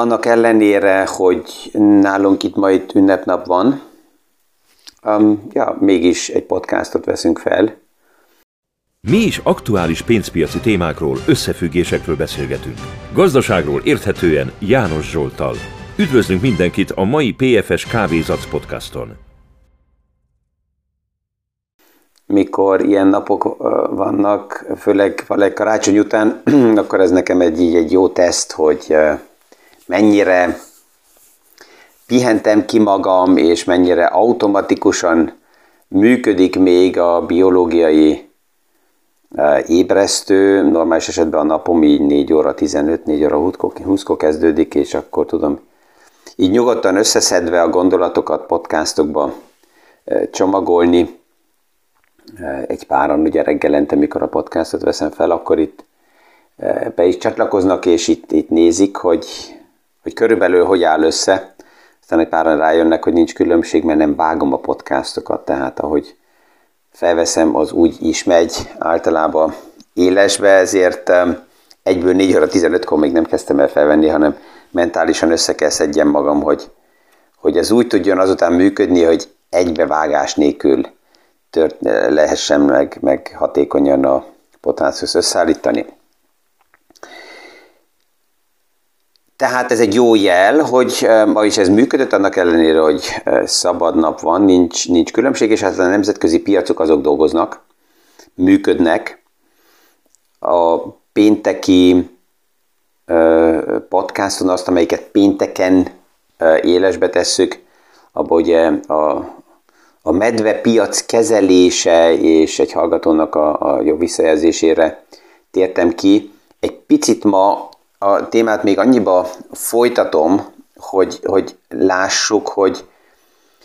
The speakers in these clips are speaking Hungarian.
annak ellenére, hogy nálunk itt majd ünnepnap van, um, ja, mégis egy podcastot veszünk fel. Mi is aktuális pénzpiaci témákról, összefüggésekről beszélgetünk. Gazdaságról érthetően János Zsoltal. Üdvözlünk mindenkit a mai PFS Kávézac podcaston. Mikor ilyen napok vannak, főleg, főleg karácsony után, akkor ez nekem egy, egy jó teszt, hogy mennyire pihentem ki magam, és mennyire automatikusan működik még a biológiai e, ébresztő, normális esetben a napom így 4 óra 15, 4 óra 20 kezdődik, és akkor tudom így nyugodtan összeszedve a gondolatokat podcastokba e, csomagolni. E, egy páran ugye reggelente, mikor a podcastot veszem fel, akkor itt be is csatlakoznak, és itt, itt nézik, hogy, hogy körülbelül hogy áll össze. Aztán egy páran rájönnek, hogy nincs különbség, mert nem vágom a podcastokat, tehát ahogy felveszem, az úgy is megy általában élesbe, ezért egyből 4 óra 15-kor még nem kezdtem el felvenni, hanem mentálisan össze kell szedjem magam, hogy, hogy ez úgy tudjon azután működni, hogy egybevágás nélkül tört, lehessen meg, meg hatékonyan a potánszus összeállítani. Tehát ez egy jó jel, hogy ma is ez működött, annak ellenére, hogy szabad nap van, nincs, nincs különbség, és hát a nemzetközi piacok azok dolgoznak, működnek. A pénteki podcaston azt, amelyiket pénteken élesbe tesszük, abban ugye a, a medvepiac kezelése és egy hallgatónak a, a jó visszajelzésére tértem ki. Egy picit ma a témát még annyiba folytatom, hogy, hogy lássuk, hogy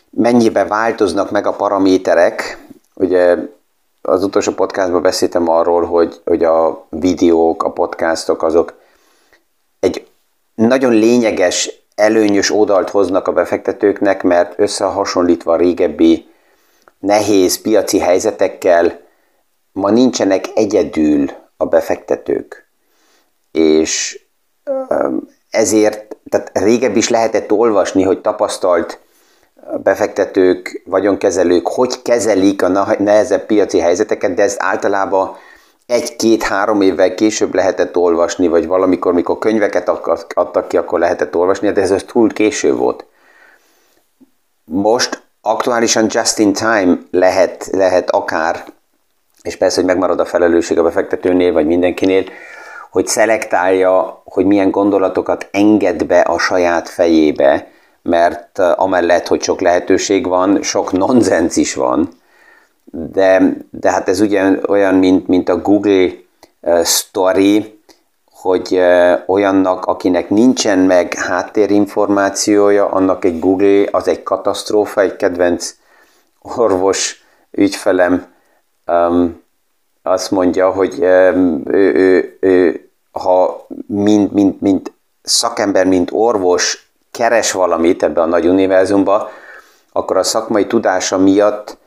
mennyibe változnak meg a paraméterek. Ugye az utolsó podcastban beszéltem arról, hogy, hogy a videók, a podcastok azok egy nagyon lényeges, előnyös oldalt hoznak a befektetőknek, mert összehasonlítva a régebbi nehéz piaci helyzetekkel ma nincsenek egyedül a befektetők. És ezért, tehát régebb is lehetett olvasni, hogy tapasztalt befektetők, vagyonkezelők hogy kezelik a nehezebb piaci helyzeteket, de ezt általában egy-két-három évvel később lehetett olvasni, vagy valamikor, mikor könyveket adtak ki, akkor lehetett olvasni, de ez túl késő volt. Most aktuálisan just in time lehet, lehet akár, és persze, hogy megmarad a felelősség a befektetőnél, vagy mindenkinél, hogy szelektálja, hogy milyen gondolatokat enged be a saját fejébe, mert eh, amellett, hogy sok lehetőség van, sok nonsens is van, de, de hát ez ugye olyan, mint, mint a Google uh, story, hogy uh, olyannak, akinek nincsen meg háttérinformációja, annak egy Google az egy katasztrófa, egy kedvenc orvos ügyfelem um, azt mondja, hogy um, ő, ő, ő ha mint, mint, mint szakember, mint orvos keres valamit ebbe a nagy univerzumba, akkor a szakmai tudása miatt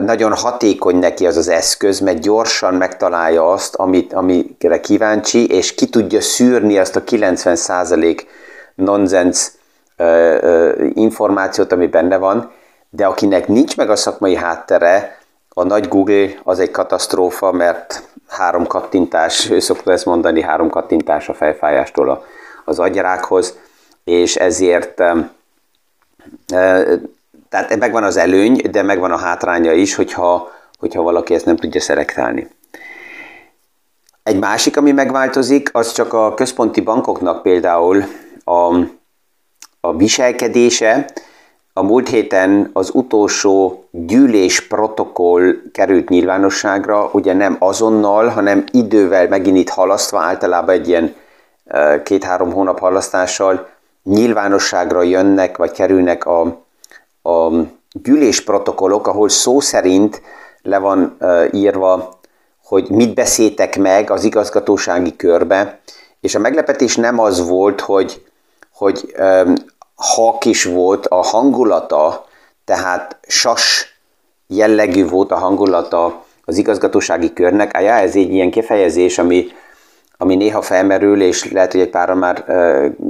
nagyon hatékony neki az az eszköz, mert gyorsan megtalálja azt, amit, amire kíváncsi, és ki tudja szűrni azt a 90% nonsens információt, ami benne van, de akinek nincs meg a szakmai háttere, a nagy Google az egy katasztrófa, mert három kattintás, ő szokta ezt mondani, három kattintás a fejfájástól az agyrákhoz, és ezért e, tehát megvan az előny, de megvan a hátránya is, hogyha, hogyha valaki ezt nem tudja szelektálni. Egy másik, ami megváltozik, az csak a központi bankoknak például a, a viselkedése, a múlt héten az utolsó gyűlés protokoll került nyilvánosságra, ugye nem azonnal, hanem idővel megint itt halasztva, általában egy ilyen két-három hónap halasztással nyilvánosságra jönnek, vagy kerülnek a, a gyűlés protokollok, ahol szó szerint le van írva, hogy mit beszéltek meg az igazgatósági körbe, és a meglepetés nem az volt, hogy, hogy hak is volt a hangulata, tehát sas jellegű volt a hangulata az igazgatósági körnek. Ájá, ez egy ilyen kifejezés, ami, ami néha felmerül, és lehet, hogy egy páran már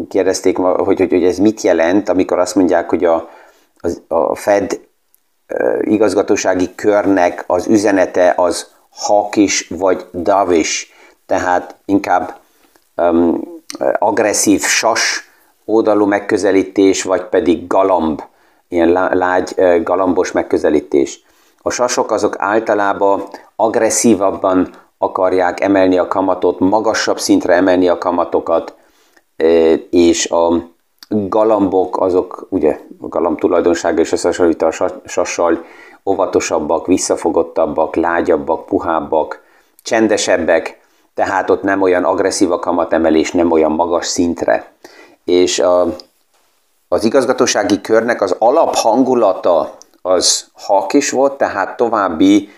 kérdezték, hogy, hogy, hogy ez mit jelent, amikor azt mondják, hogy a, a Fed igazgatósági körnek az üzenete az hawkish vagy dovish, tehát inkább um, agresszív sas oldalú megközelítés, vagy pedig galamb, ilyen lágy galambos megközelítés. A sasok azok általában agresszívabban akarják emelni a kamatot, magasabb szintre emelni a kamatokat, és a galambok azok, ugye a galamb tulajdonsága és összehasonlít a sassal, óvatosabbak, visszafogottabbak, lágyabbak, puhábbak, csendesebbek, tehát ott nem olyan agresszív a kamatemelés, nem olyan magas szintre. És a, az igazgatósági körnek az alaphangulata az hakis volt, tehát további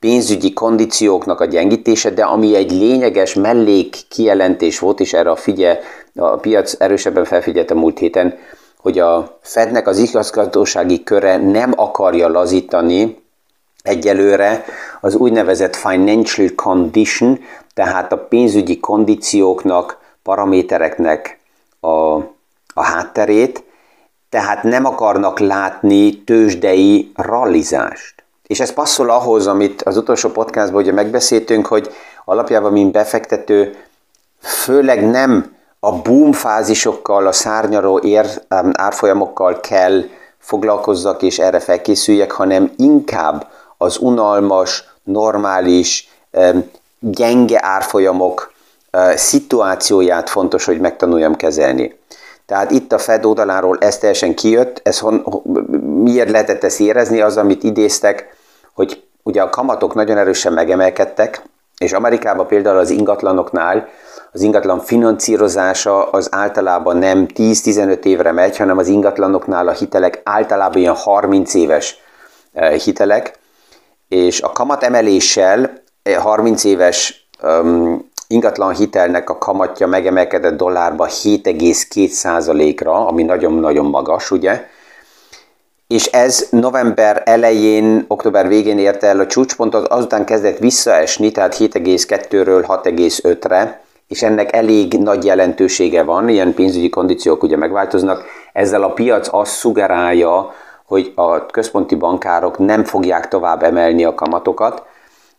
pénzügyi kondícióknak a gyengítése, de ami egy lényeges mellék kijelentés volt, és erre a, figye, a piac erősebben felfigyelt a múlt héten, hogy a Fednek az igazgatósági köre nem akarja lazítani egyelőre az úgynevezett financial condition, tehát a pénzügyi kondícióknak, paramétereknek a, a hátterét, tehát nem akarnak látni tőzsdei rallizást. És ez passzol ahhoz, amit az utolsó podcastban ugye megbeszéltünk, hogy alapjában, mint befektető, főleg nem a boom fázisokkal, a szárnyaró ér, árfolyamokkal kell foglalkozzak és erre felkészüljek, hanem inkább az unalmas, normális, gyenge árfolyamok szituációját fontos, hogy megtanuljam kezelni. Tehát itt a Fed oldaláról ez teljesen kijött, ez hon, miért lehetett ezt érezni, az, amit idéztek, hogy ugye a kamatok nagyon erősen megemelkedtek, és Amerikában például az ingatlanoknál az ingatlan finanszírozása az általában nem 10-15 évre megy, hanem az ingatlanoknál a hitelek általában ilyen 30 éves hitelek, és a kamat emeléssel 30 éves ingatlan hitelnek a kamatja megemelkedett dollárba 7,2%-ra, ami nagyon-nagyon magas, ugye? És ez november elején, október végén érte el a csúcspontot, azután kezdett visszaesni, tehát 7,2-ről 6,5-re, és ennek elég nagy jelentősége van, ilyen pénzügyi kondíciók ugye megváltoznak, ezzel a piac azt szugerálja, hogy a központi bankárok nem fogják tovább emelni a kamatokat,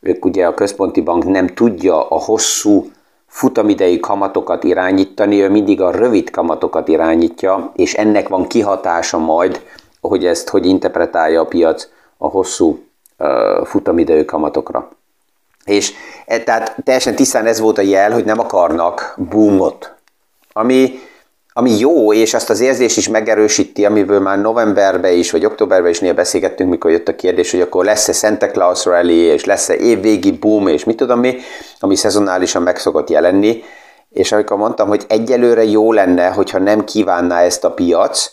ők ugye a központi bank nem tudja a hosszú futamidei kamatokat irányítani, ő mindig a rövid kamatokat irányítja, és ennek van kihatása majd, hogy ezt hogy interpretálja a piac a hosszú uh, futamidejű kamatokra. És e, tehát teljesen tisztán ez volt a jel, hogy nem akarnak boomot, ami ami jó, és azt az érzés is megerősíti, amiből már novemberben is, vagy októberben is néha beszélgettünk, mikor jött a kérdés, hogy akkor lesz-e Santa Claus Rally, és lesz-e évvégi boom, és mit tudom mi, ami szezonálisan meg szokott jelenni. És amikor mondtam, hogy egyelőre jó lenne, hogyha nem kívánná ezt a piac,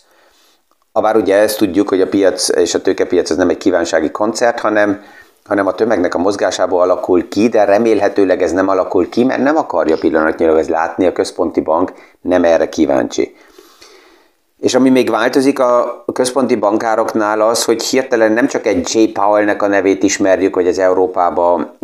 bár ugye ezt tudjuk, hogy a piac és a tőkepiac az nem egy kívánsági koncert, hanem hanem a tömegnek a mozgásából alakul ki, de remélhetőleg ez nem alakul ki, mert nem akarja pillanatnyilag ez látni, a központi bank nem erre kíváncsi. És ami még változik a központi bankároknál az, hogy hirtelen nem csak egy J. Powell-nek a nevét ismerjük, vagy az Európában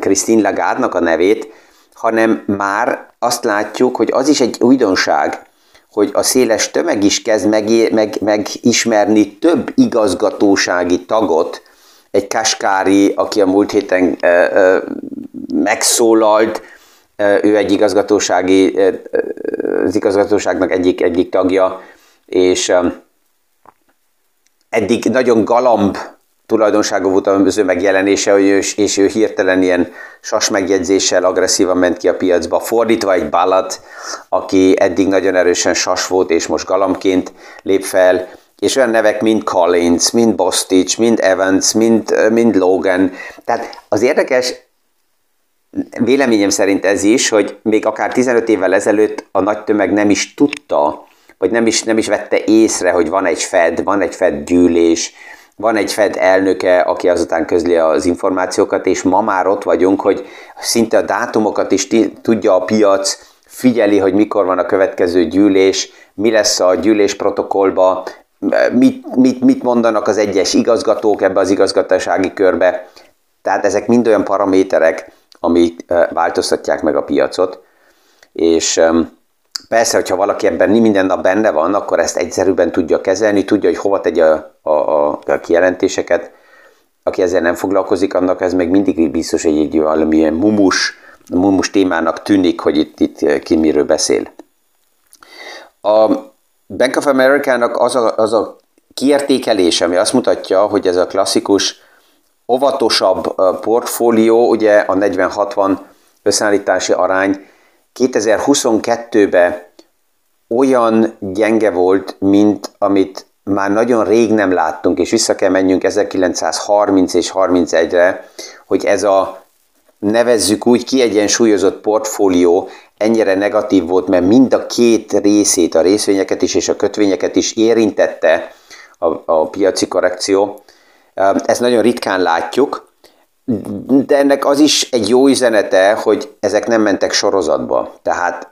Christine Lagarde-nak a nevét, hanem már azt látjuk, hogy az is egy újdonság, hogy a széles tömeg is kezd meg, meg, megismerni több igazgatósági tagot, egy Kaskári, aki a múlt héten megszólalt, ő egy igazgatósági, az igazgatóságnak egyik, egyik tagja, és eddig nagyon galamb tulajdonsága volt az ő megjelenése, és ő hirtelen ilyen sas megjegyzéssel agresszívan ment ki a piacba, fordítva egy Balat, aki eddig nagyon erősen sas volt, és most galambként lép fel, és olyan nevek, mint Collins, mint Bostich, mint Evans, mint, mint Logan. Tehát az érdekes, véleményem szerint ez is, hogy még akár 15 évvel ezelőtt a nagy tömeg nem is tudta, vagy nem is, nem is vette észre, hogy van egy Fed, van egy Fed gyűlés, van egy Fed elnöke, aki azután közli az információkat, és ma már ott vagyunk, hogy szinte a dátumokat is tudja a piac, figyeli, hogy mikor van a következő gyűlés, mi lesz a gyűlés protokollba, mit, mit, mit mondanak az egyes igazgatók ebbe az igazgatásági körbe. Tehát ezek mind olyan paraméterek, amik változtatják meg a piacot. és persze, hogyha valaki ebben minden nap benne van, akkor ezt egyszerűbben tudja kezelni, tudja, hogy hova tegye a, a, a, kijelentéseket. Aki ezzel nem foglalkozik, annak ez még mindig biztos, hogy egy valamilyen mumus, mumus témának tűnik, hogy itt, itt ki miről beszél. A Bank of America-nak az a, az a kiértékelés, ami azt mutatja, hogy ez a klasszikus óvatosabb portfólió, ugye a 40-60 összeállítási arány 2022-ben olyan gyenge volt, mint amit már nagyon rég nem láttunk, és vissza kell menjünk 1930 és 31-re, hogy ez a nevezzük úgy kiegyensúlyozott portfólió ennyire negatív volt, mert mind a két részét, a részvényeket is és a kötvényeket is érintette a, a piaci korrekció. Ezt nagyon ritkán látjuk, de ennek az is egy jó üzenete, hogy ezek nem mentek sorozatba. Tehát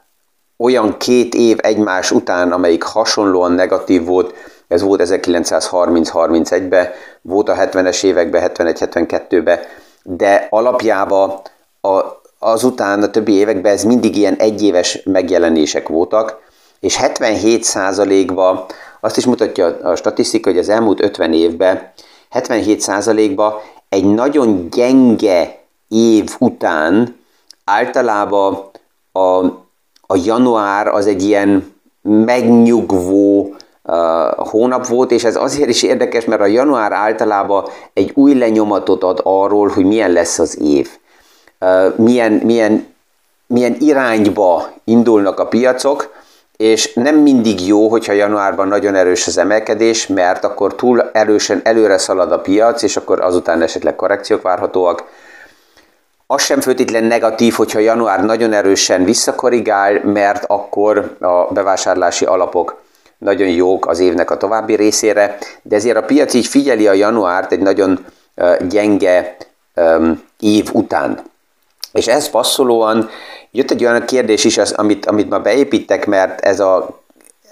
olyan két év egymás után, amelyik hasonlóan negatív volt, ez volt 1930-31-ben, volt a 70-es években, 71-72-ben, de alapjában a, azután a többi években ez mindig ilyen egyéves megjelenések voltak, és 77%-ban azt is mutatja a statisztika, hogy az elmúlt 50 évben 77%-ban egy nagyon gyenge év után általában a, a január az egy ilyen megnyugvó uh, hónap volt, és ez azért is érdekes, mert a január általában egy új lenyomatot ad arról, hogy milyen lesz az év. Milyen, milyen, milyen irányba indulnak a piacok, és nem mindig jó, hogyha januárban nagyon erős az emelkedés, mert akkor túl erősen előre szalad a piac, és akkor azután esetleg korrekciók várhatóak. Az sem főtétlen negatív, hogyha január nagyon erősen visszakorrigál, mert akkor a bevásárlási alapok nagyon jók az évnek a további részére, de ezért a piac így figyeli a januárt egy nagyon gyenge év után. És ez passzolóan Jött egy olyan kérdés is, az, amit, amit ma beépítek, mert ez a,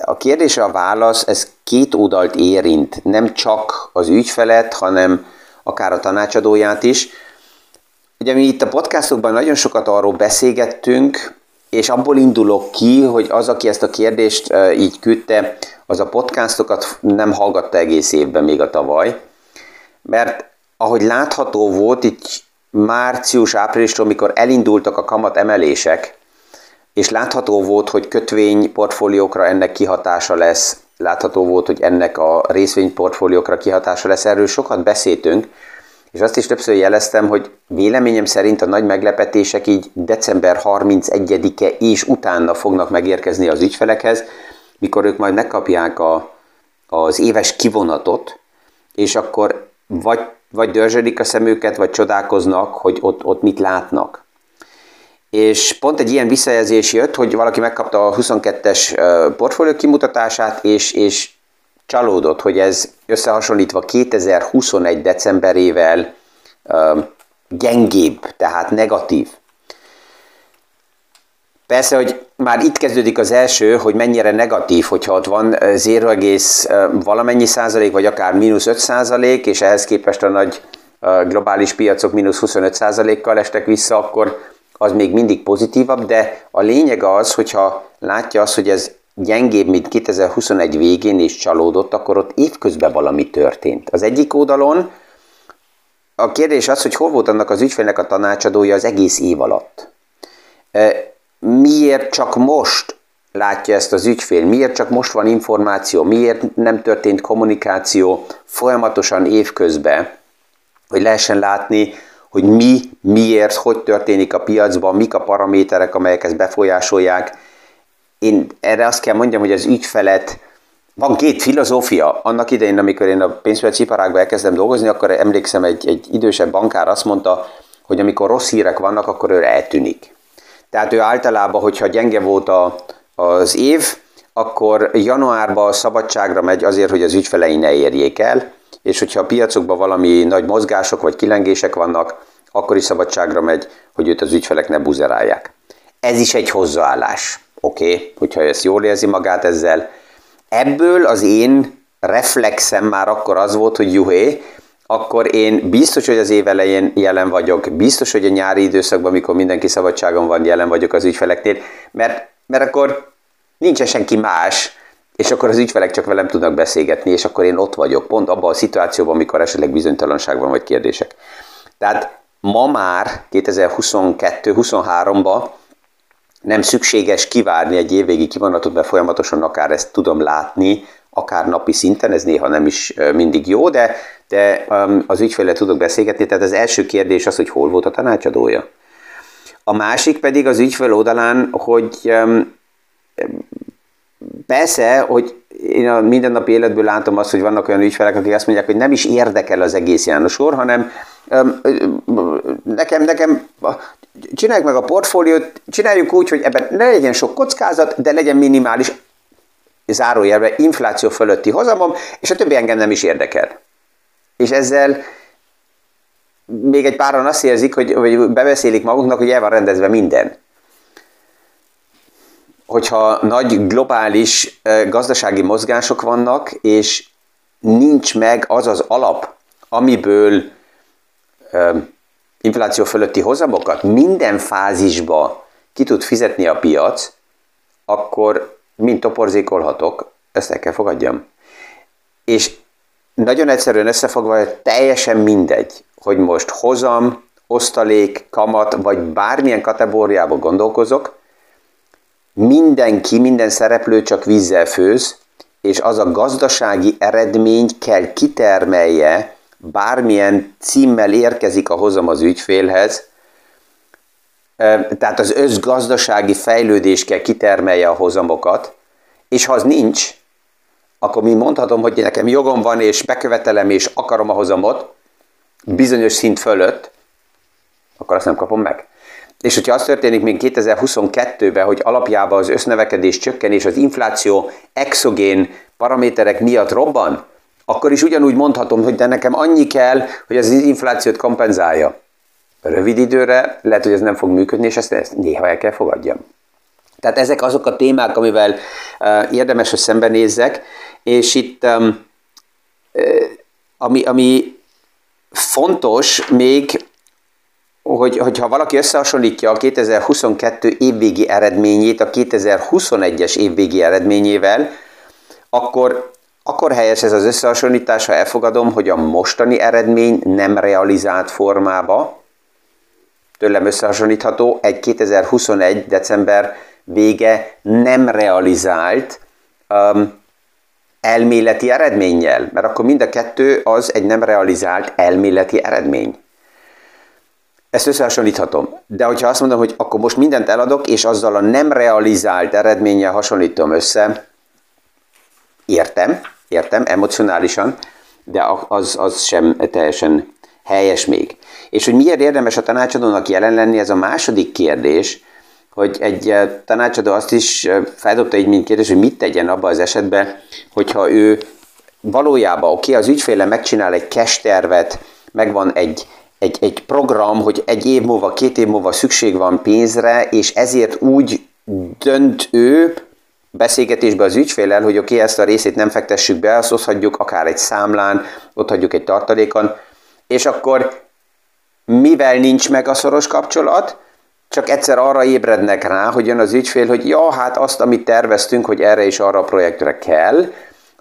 a kérdés, a válasz, ez két oldalt érint, nem csak az ügyfelet, hanem akár a tanácsadóját is. Ugye mi itt a podcastokban nagyon sokat arról beszélgettünk, és abból indulok ki, hogy az, aki ezt a kérdést így küldte, az a podcastokat nem hallgatta egész évben még a tavaly, mert ahogy látható volt, itt március-áprilisról, mikor elindultak a kamat emelések, és látható volt, hogy kötvényportfóliókra ennek kihatása lesz, látható volt, hogy ennek a részvényportfóliókra kihatása lesz, erről sokat beszéltünk, és azt is többször jeleztem, hogy véleményem szerint a nagy meglepetések így december 31-e és utána fognak megérkezni az ügyfelekhez, mikor ők majd megkapják a, az éves kivonatot, és akkor vagy vagy dörzsödik a szemüket, vagy csodálkoznak, hogy ott, ott mit látnak. És pont egy ilyen visszajelzés jött, hogy valaki megkapta a 22-es portfólió kimutatását, és, és csalódott, hogy ez összehasonlítva 2021 decemberével gyengébb, tehát negatív. Persze, hogy már itt kezdődik az első, hogy mennyire negatív, hogyha ott van 0, valamennyi százalék, vagy akár mínusz 5 százalék, és ehhez képest a nagy globális piacok mínusz 25 százalékkal estek vissza, akkor az még mindig pozitívabb, de a lényeg az, hogyha látja azt, hogy ez gyengébb, mint 2021 végén és csalódott, akkor ott évközben valami történt. Az egyik oldalon a kérdés az, hogy hol volt annak az ügyfélnek a tanácsadója az egész év alatt miért csak most látja ezt az ügyfél, miért csak most van információ, miért nem történt kommunikáció folyamatosan évközben, hogy lehessen látni, hogy mi, miért, hogy történik a piacban, mik a paraméterek, amelyek ezt befolyásolják. Én erre azt kell mondjam, hogy az ügyfelet, van két filozófia. Annak idején, amikor én a pénzpiaci iparágban elkezdem dolgozni, akkor emlékszem, egy, egy idősebb bankár azt mondta, hogy amikor rossz hírek vannak, akkor ő eltűnik. Tehát ő általában, hogyha gyenge volt a, az év, akkor januárban szabadságra megy azért, hogy az ügyfelei ne érjék el, és hogyha a piacokban valami nagy mozgások vagy kilengések vannak, akkor is szabadságra megy, hogy őt az ügyfelek ne buzerálják. Ez is egy hozzáállás. Oké, okay? hogyha ezt jól érzi magát ezzel. Ebből az én reflexem már akkor az volt, hogy juhé, akkor én biztos, hogy az év elején jelen vagyok, biztos, hogy a nyári időszakban, amikor mindenki szabadságon van, jelen vagyok az ügyfeleknél, mert, mert akkor nincsen senki más, és akkor az ügyfelek csak velem tudnak beszélgetni, és akkor én ott vagyok, pont abban a szituációban, amikor esetleg bizonytalanság van, vagy kérdések. Tehát ma már 2022-23-ban nem szükséges kivárni egy évvégi kivonatot, mert folyamatosan akár ezt tudom látni, akár napi szinten, ez néha nem is mindig jó, de, de az ügyféllel tudok beszélgetni, tehát az első kérdés az, hogy hol volt a tanácsadója. A másik pedig az ügyfél oldalán, hogy persze, hogy én a mindennapi életből látom azt, hogy vannak olyan ügyfelek, akik azt mondják, hogy nem is érdekel az egész János Or, hanem nekem, nekem csináljuk meg a portfóliót, csináljuk úgy, hogy ebben ne legyen sok kockázat, de legyen minimális zárójelben infláció fölötti hozamom, és a többi engem nem is érdekel. És ezzel még egy páran azt érzik, hogy, hogy bebeszélik maguknak, hogy el van rendezve minden. Hogyha nagy globális gazdasági mozgások vannak, és nincs meg az az alap, amiből infláció fölötti hozamokat minden fázisba ki tud fizetni a piac, akkor mind toporzékolhatok, ezt el kell fogadjam. És nagyon egyszerűen összefogva, teljesen mindegy, hogy most hozam, osztalék, kamat, vagy bármilyen kategóriába gondolkozok, mindenki, minden szereplő csak vízzel főz, és az a gazdasági eredmény kell kitermelje, bármilyen címmel érkezik a hozam az ügyfélhez, tehát az összgazdasági fejlődés kell kitermelje a hozamokat, és ha az nincs, akkor mi mondhatom, hogy nekem jogom van, és bekövetelem, és akarom a hozamot, bizonyos szint fölött, akkor azt nem kapom meg. És hogyha az történik még 2022-ben, hogy alapjában az össznövekedés csökken, és az infláció exogén paraméterek miatt robban, akkor is ugyanúgy mondhatom, hogy de nekem annyi kell, hogy az inflációt kompenzálja. Rövid időre lehet, hogy ez nem fog működni, és ezt, ezt néha el kell fogadjam. Tehát ezek azok a témák, amivel uh, érdemes, hogy szembenézzek, és itt um, ami, ami fontos még, hogy, hogyha valaki összehasonlítja a 2022 évvégi eredményét a 2021-es évvégi eredményével, akkor, akkor helyes ez az összehasonlítás, ha elfogadom, hogy a mostani eredmény nem realizált formába, tőlem összehasonlítható, egy 2021. december vége nem realizált um, elméleti eredménnyel, mert akkor mind a kettő az egy nem realizált elméleti eredmény. Ezt összehasonlíthatom. De hogyha azt mondom, hogy akkor most mindent eladok, és azzal a nem realizált eredménnyel hasonlítom össze, értem, értem, emocionálisan, de az, az sem teljesen helyes még. És hogy miért érdemes a tanácsadónak jelen lenni, ez a második kérdés, hogy egy eh, tanácsadó azt is eh, feldobta egy mint kérdés, hogy mit tegyen abban az esetben, hogyha ő valójában, oké, okay, az ügyféle megcsinál egy cash tervet, megvan egy, egy, egy program, hogy egy év múlva, két év múlva szükség van pénzre, és ezért úgy dönt ő beszélgetésbe az ügyfélel, hogy oké, okay, ezt a részét nem fektessük be, azt ott hagyjuk akár egy számlán, ott hagyjuk egy tartalékon, és akkor mivel nincs meg a szoros kapcsolat, csak egyszer arra ébrednek rá, hogy jön az ügyfél, hogy ja, hát azt, amit terveztünk, hogy erre és arra a projektre kell,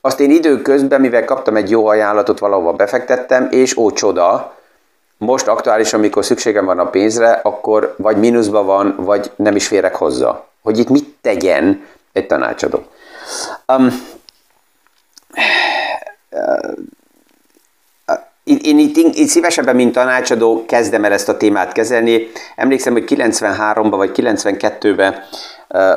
azt én időközben, mivel kaptam egy jó ajánlatot, valahova befektettem, és ó csoda, most aktuálisan, amikor szükségem van a pénzre, akkor vagy mínuszban van, vagy nem is férek hozzá. Hogy itt mit tegyen egy tanácsadó. Um, én itt, itt szívesebben, mint tanácsadó kezdem el ezt a témát kezelni. Emlékszem, hogy 93-ban vagy 92-ben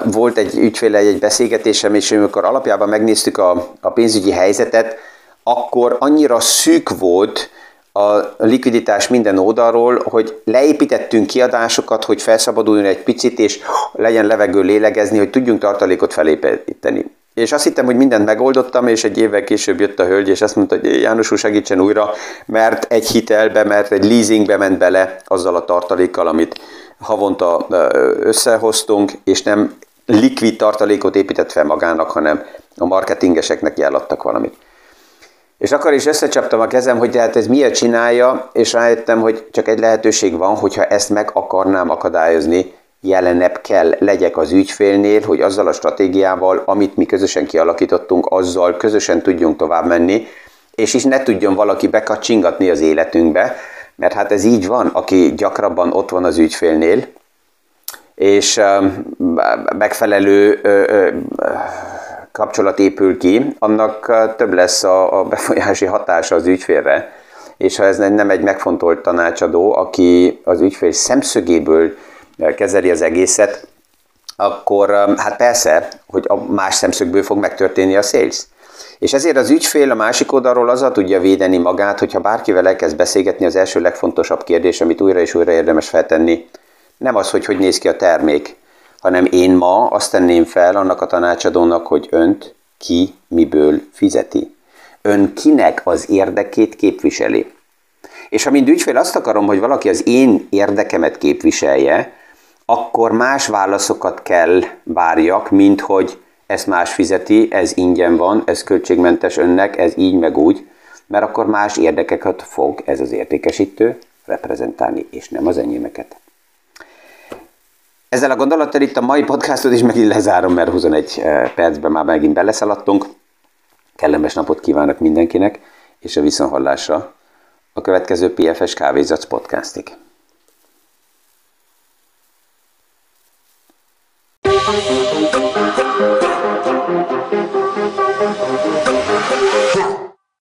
volt egy ügyféle egy beszélgetésem, és amikor alapjában megnéztük a, a pénzügyi helyzetet, akkor annyira szűk volt a likviditás minden oldalról, hogy leépítettünk kiadásokat, hogy felszabaduljon egy picit, és legyen levegő lélegezni, hogy tudjunk tartalékot felépíteni. És azt hittem, hogy mindent megoldottam, és egy évvel később jött a hölgy, és azt mondta, hogy János úr segítsen újra, mert egy hitelbe, mert egy leasingbe ment bele azzal a tartalékkal, amit havonta összehoztunk, és nem likvid tartalékot épített fel magának, hanem a marketingeseknek eladtak valamit. És akkor is összecsaptam a kezem, hogy hát ez miért csinálja, és rájöttem, hogy csak egy lehetőség van, hogyha ezt meg akarnám akadályozni, jelenebb kell legyek az ügyfélnél, hogy azzal a stratégiával, amit mi közösen kialakítottunk, azzal közösen tudjunk tovább menni, és is ne tudjon valaki bekacsingatni az életünkbe, mert hát ez így van, aki gyakrabban ott van az ügyfélnél, és megfelelő kapcsolat épül ki, annak több lesz a, befolyási hatása az ügyfélre. És ha ez nem egy megfontolt tanácsadó, aki az ügyfél szemszögéből kezeli az egészet, akkor hát persze, hogy a más szemszögből fog megtörténni a sales. És ezért az ügyfél a másik oldalról azzal tudja védeni magát, hogyha bárkivel elkezd beszélgetni, az első legfontosabb kérdés, amit újra és újra érdemes feltenni, nem az, hogy hogy néz ki a termék, hanem én ma azt tenném fel annak a tanácsadónak, hogy önt ki miből fizeti. Ön kinek az érdekét képviseli. És ha mind ügyfél azt akarom, hogy valaki az én érdekemet képviselje, akkor más válaszokat kell várjak, mint hogy ezt más fizeti, ez ingyen van, ez költségmentes önnek, ez így meg úgy, mert akkor más érdekeket fog ez az értékesítő reprezentálni, és nem az enyémeket. Ezzel a gondolattal itt a mai podcastot is megint lezárom, mert 21 eh, percben már megint beleszaladtunk. Kellemes napot kívánok mindenkinek, és a viszonhallásra a következő PFS Kávézac podcastig. Thank you.